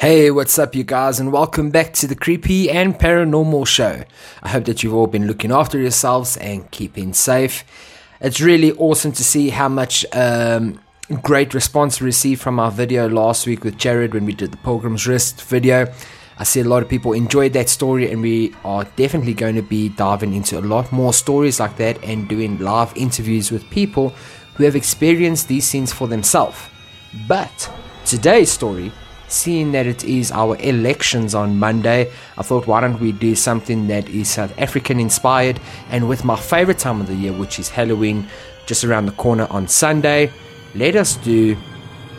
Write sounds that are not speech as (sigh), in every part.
Hey, what's up, you guys, and welcome back to the Creepy and Paranormal Show. I hope that you've all been looking after yourselves and keeping safe. It's really awesome to see how much um, great response we received from our video last week with Jared when we did the Pilgrim's Rest video. I see a lot of people enjoyed that story, and we are definitely going to be diving into a lot more stories like that and doing live interviews with people who have experienced these scenes for themselves. But today's story seeing that it is our elections on Monday, I thought why don't we do something that is South African inspired and with my favorite time of the year, which is Halloween, just around the corner on Sunday. Let us do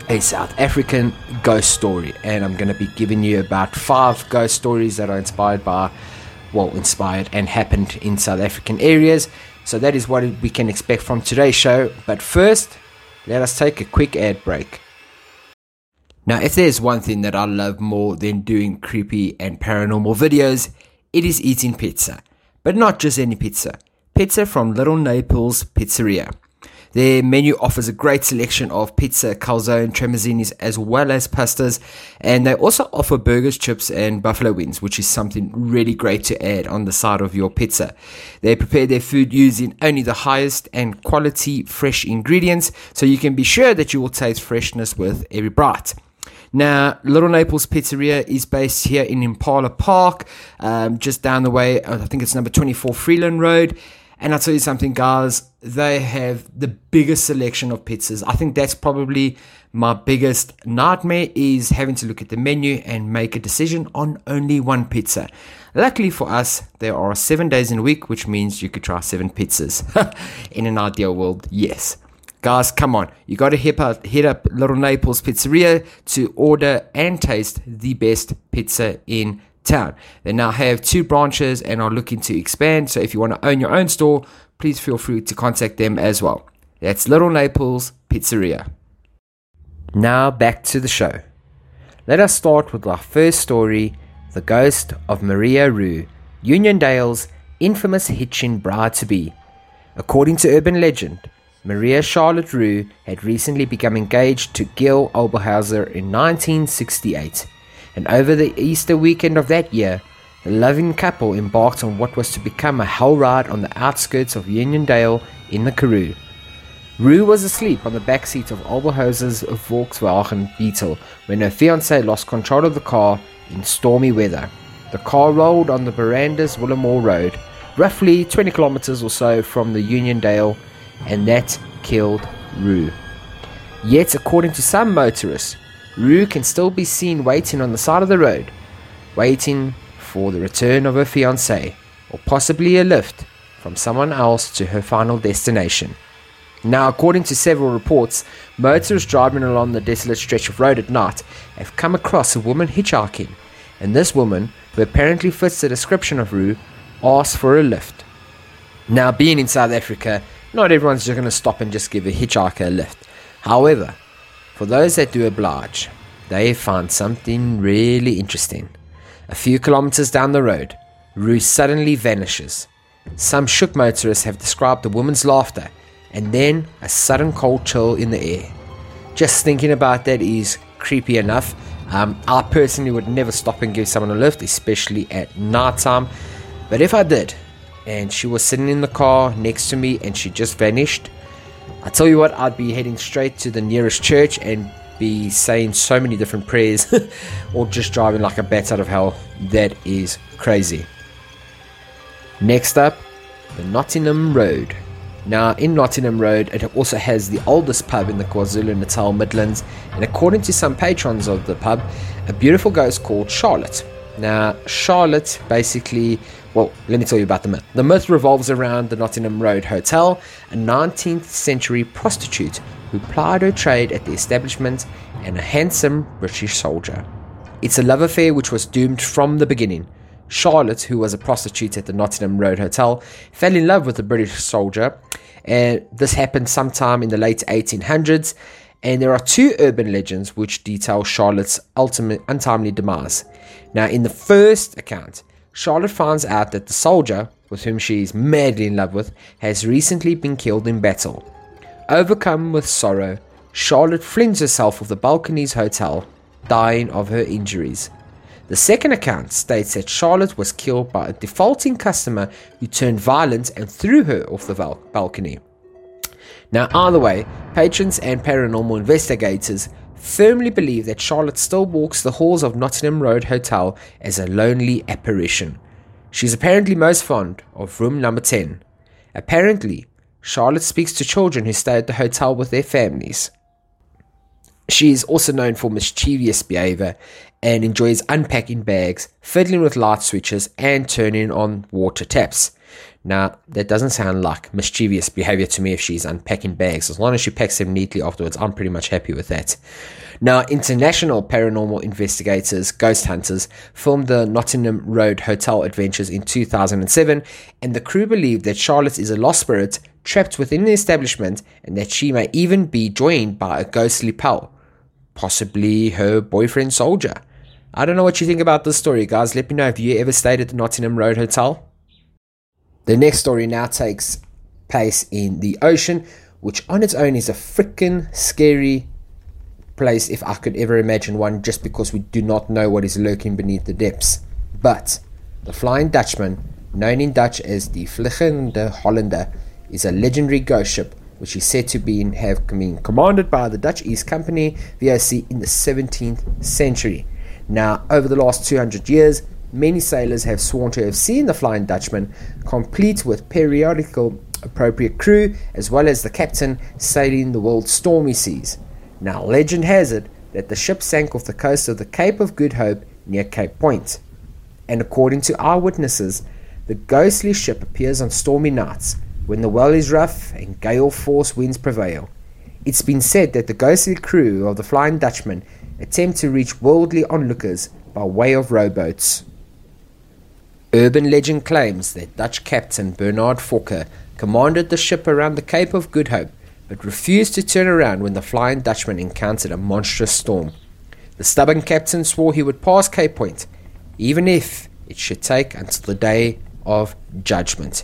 a South African ghost story, and I'm going to be giving you about five ghost stories that are inspired by, well, inspired and happened in South African areas. So that is what we can expect from today's show. But first, let us take a quick ad break. Now, if there's one thing that I love more than doing creepy and paranormal videos, it is eating pizza. But not just any pizza. Pizza from Little Naples Pizzeria. Their menu offers a great selection of pizza, calzone, tramezzinis, as well as pastas, and they also offer burgers, chips, and buffalo wings, which is something really great to add on the side of your pizza. They prepare their food using only the highest and quality fresh ingredients, so you can be sure that you will taste freshness with every bite. Now, Little Naples Pizzeria is based here in Impala Park, um, just down the way. I think it's number 24 Freeland Road. And I'll tell you something, guys, they have the biggest selection of pizzas. I think that's probably my biggest nightmare is having to look at the menu and make a decision on only one pizza. Luckily for us, there are seven days in a week, which means you could try seven pizzas. (laughs) in an ideal world, yes. Guys, come on. You got to hit up, hit up Little Naples Pizzeria to order and taste the best pizza in town. They now have two branches and are looking to expand. So if you want to own your own store, please feel free to contact them as well. That's Little Naples Pizzeria. Now back to the show. Let us start with our first story The Ghost of Maria Roux, Uniondale's infamous hitching bride to be. According to urban legend, Maria Charlotte Roux had recently become engaged to Gil Oberhauser in 1968, and over the Easter weekend of that year, the loving couple embarked on what was to become a hell ride on the outskirts of Uniondale in the Karoo. Roux was asleep on the back seat of Oberhauser's Volkswagen Beetle when her fiance lost control of the car in stormy weather. The car rolled on the Barandas Willowmore Road, roughly 20 kilometers or so from the Uniondale and that killed Roux. Yet, according to some motorists, Roux can still be seen waiting on the side of the road, waiting for the return of her fiance, or possibly a lift from someone else to her final destination. Now, according to several reports, motorists driving along the desolate stretch of road at night have come across a woman hitchhiking, and this woman, who apparently fits the description of Roux, asks for a lift. Now, being in South Africa, not everyone's just going to stop and just give a hitchhiker a lift. However, for those that do oblige, they find something really interesting. A few kilometers down the road, Roux suddenly vanishes. Some shook motorists have described the woman's laughter and then a sudden cold chill in the air. Just thinking about that is creepy enough. Um, I personally would never stop and give someone a lift, especially at night time. But if I did, and she was sitting in the car next to me and she just vanished. I tell you what, I'd be heading straight to the nearest church and be saying so many different prayers (laughs) or just driving like a bat out of hell. That is crazy. Next up, the Nottingham Road. Now, in Nottingham Road, it also has the oldest pub in the KwaZulu Natal Midlands, and according to some patrons of the pub, a beautiful ghost called Charlotte. Now, Charlotte basically well, let me tell you about the myth. The myth revolves around the Nottingham Road Hotel, a 19th century prostitute who plied her trade at the establishment and a handsome British soldier. It's a love affair which was doomed from the beginning. Charlotte, who was a prostitute at the Nottingham Road Hotel, fell in love with a British soldier, and this happened sometime in the late 1800s. And there are two urban legends which detail Charlotte's ultimate untimely demise. Now, in the first account, Charlotte finds out that the soldier, with whom she is madly in love with, has recently been killed in battle. Overcome with sorrow, Charlotte flings herself off the balcony's hotel dying of her injuries. The second account states that Charlotte was killed by a defaulting customer who turned violent and threw her off the balcony. Now, either way, patrons and paranormal investigators firmly believe that Charlotte still walks the halls of Nottingham Road Hotel as a lonely apparition. She's apparently most fond of room number 10. Apparently, Charlotte speaks to children who stay at the hotel with their families. She is also known for mischievous behavior and enjoys unpacking bags, fiddling with light switches, and turning on water taps. Now, that doesn't sound like mischievous behavior to me if she's unpacking bags. As long as she packs them neatly afterwards, I'm pretty much happy with that. Now, international paranormal investigators, ghost hunters, filmed the Nottingham Road Hotel Adventures in 2007, and the crew believed that Charlotte is a lost spirit trapped within the establishment and that she may even be joined by a ghostly pal, possibly her boyfriend soldier. I don't know what you think about this story, guys. Let me know if you ever stayed at the Nottingham Road Hotel. The next story now takes place in the ocean, which on its own is a freaking scary place if I could ever imagine one, just because we do not know what is lurking beneath the depths. But the Flying Dutchman, known in Dutch as the Vliegende Hollander, is a legendary ghost ship which is said to be in, have been commanded by the Dutch East Company VOC in the 17th century. Now, over the last 200 years, many sailors have sworn to have seen the Flying Dutchman, complete with periodical appropriate crew, as well as the captain sailing the world's stormy seas. Now, legend has it that the ship sank off the coast of the Cape of Good Hope near Cape Point. And according to eyewitnesses, the ghostly ship appears on stormy nights when the well is rough and gale force winds prevail. It's been said that the ghostly crew of the Flying Dutchman attempt to reach worldly onlookers by way of rowboats. Urban legend claims that Dutch captain Bernard Fokker commanded the ship around the Cape of Good Hope, but refused to turn around when the Flying Dutchman encountered a monstrous storm. The stubborn captain swore he would pass Cape Point, even if it should take until the day of judgment.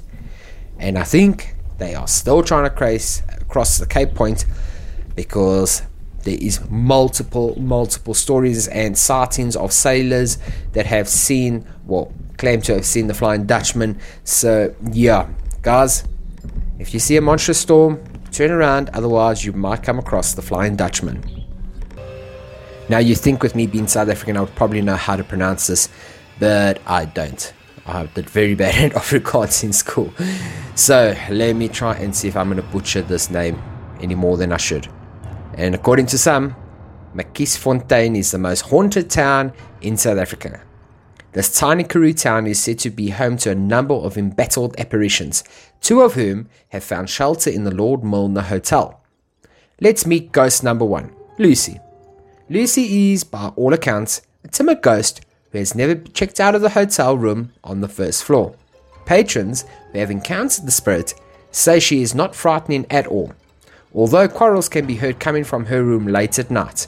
And I think they are still trying to cross, the Cape Point because there is multiple multiple stories and sightings of sailors that have seen well claim to have seen the flying dutchman. So yeah guys if you see a monstrous storm turn around otherwise you might come across the flying dutchman. Now you think with me being south african i would probably know how to pronounce this but i don't. I did very bad at afrikaans in school. So let me try and see if i'm going to butcher this name any more than i should and according to some, Fontaine is the most haunted town in South Africa. This tiny Karoo town is said to be home to a number of embattled apparitions, two of whom have found shelter in the Lord Milner Hotel. Let's meet ghost number one, Lucy. Lucy is, by all accounts, a timid ghost who has never checked out of the hotel room on the first floor. Patrons who have encountered the spirit say she is not frightening at all although quarrels can be heard coming from her room late at night.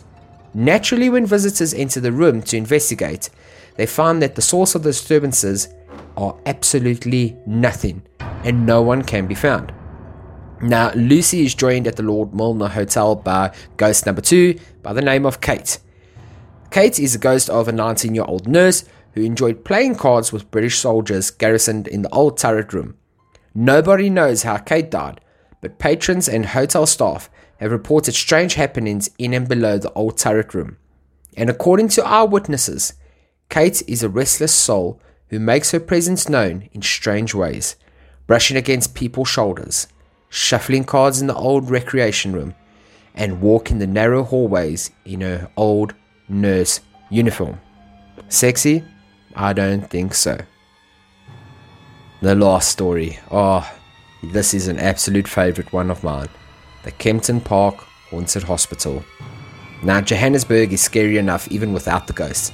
Naturally, when visitors enter the room to investigate, they find that the source of the disturbances are absolutely nothing and no one can be found. Now, Lucy is joined at the Lord Milner Hotel by ghost number two by the name of Kate. Kate is a ghost of a 19 year old nurse who enjoyed playing cards with British soldiers garrisoned in the old turret room. Nobody knows how Kate died, but patrons and hotel staff have reported strange happenings in and below the old turret room. And according to eyewitnesses, Kate is a restless soul who makes her presence known in strange ways, brushing against people's shoulders, shuffling cards in the old recreation room, and walking the narrow hallways in her old nurse uniform. Sexy? I don't think so. The last story. Oh, this is an absolute favourite one of mine the Kempton Park Haunted Hospital. Now, Johannesburg is scary enough even without the ghosts,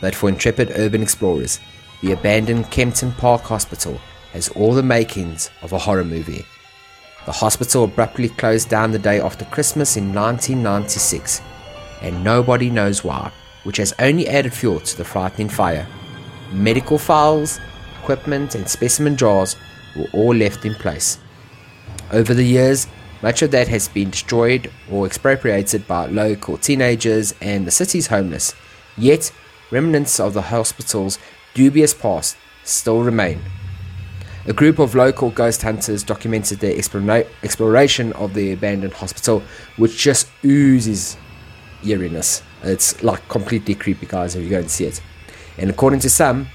but for intrepid urban explorers, the abandoned Kempton Park Hospital has all the makings of a horror movie. The hospital abruptly closed down the day after Christmas in 1996, and nobody knows why, which has only added fuel to the frightening fire. Medical files, equipment, and specimen jars were all left in place. Over the years, Much of that has been destroyed or expropriated by local teenagers and the city's homeless. Yet, remnants of the hospital's dubious past still remain. A group of local ghost hunters documented their explora- exploration of the abandoned hospital, which just oozes eeriness. It's like completely creepy, guys, if you go and see it. And according to some,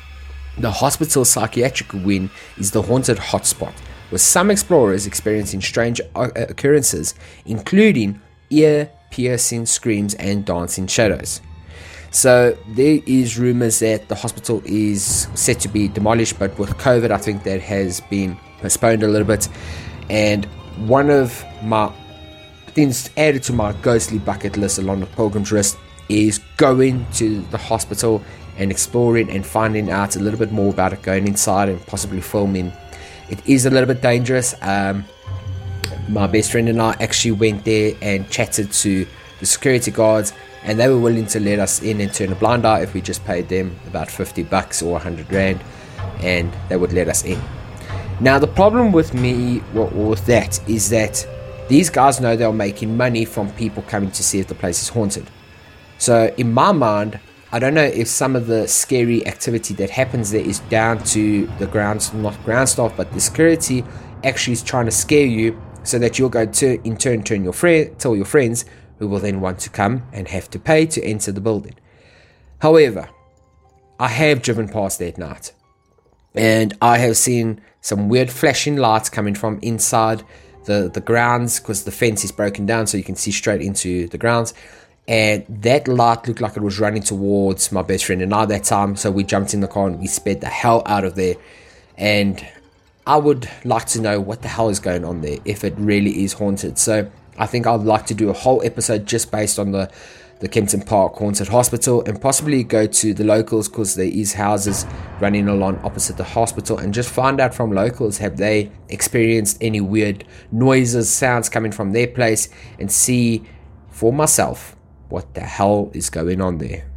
the hospital's psychiatric wing is the haunted hotspot, with some explorers experiencing strange uh, occurrences, including ear piercing screams and dancing shadows. So there is rumors that the hospital is set to be demolished, but with COVID, I think that has been postponed a little bit. And one of my things added to my ghostly bucket list along the pilgrim's list is going to the hospital and exploring and finding out a little bit more about it, going inside and possibly filming. It is a little bit dangerous. Um, my best friend and I actually went there and chatted to the security guards and they were willing to let us in and turn a blind eye if we just paid them about 50 bucks or 100 rand and they would let us in now the problem with me with that is that these guys know they're making money from people coming to see if the place is haunted so in my mind I don't know if some of the scary activity that happens there is down to the ground, not ground staff, but the security actually is trying to scare you so that you're going to in turn turn your friend tell your friends who will then want to come and have to pay to enter the building. However, I have driven past that night and I have seen some weird flashing lights coming from inside the, the grounds because the fence is broken down so you can see straight into the grounds. And that light looked like it was running towards my best friend and I that time. So we jumped in the car and we sped the hell out of there. And I would like to know what the hell is going on there if it really is haunted. So I think I'd like to do a whole episode just based on the the Kempton Park Haunted Hospital and possibly go to the locals because there is houses running along opposite the hospital and just find out from locals have they experienced any weird noises, sounds coming from their place and see for myself what the hell is going on there.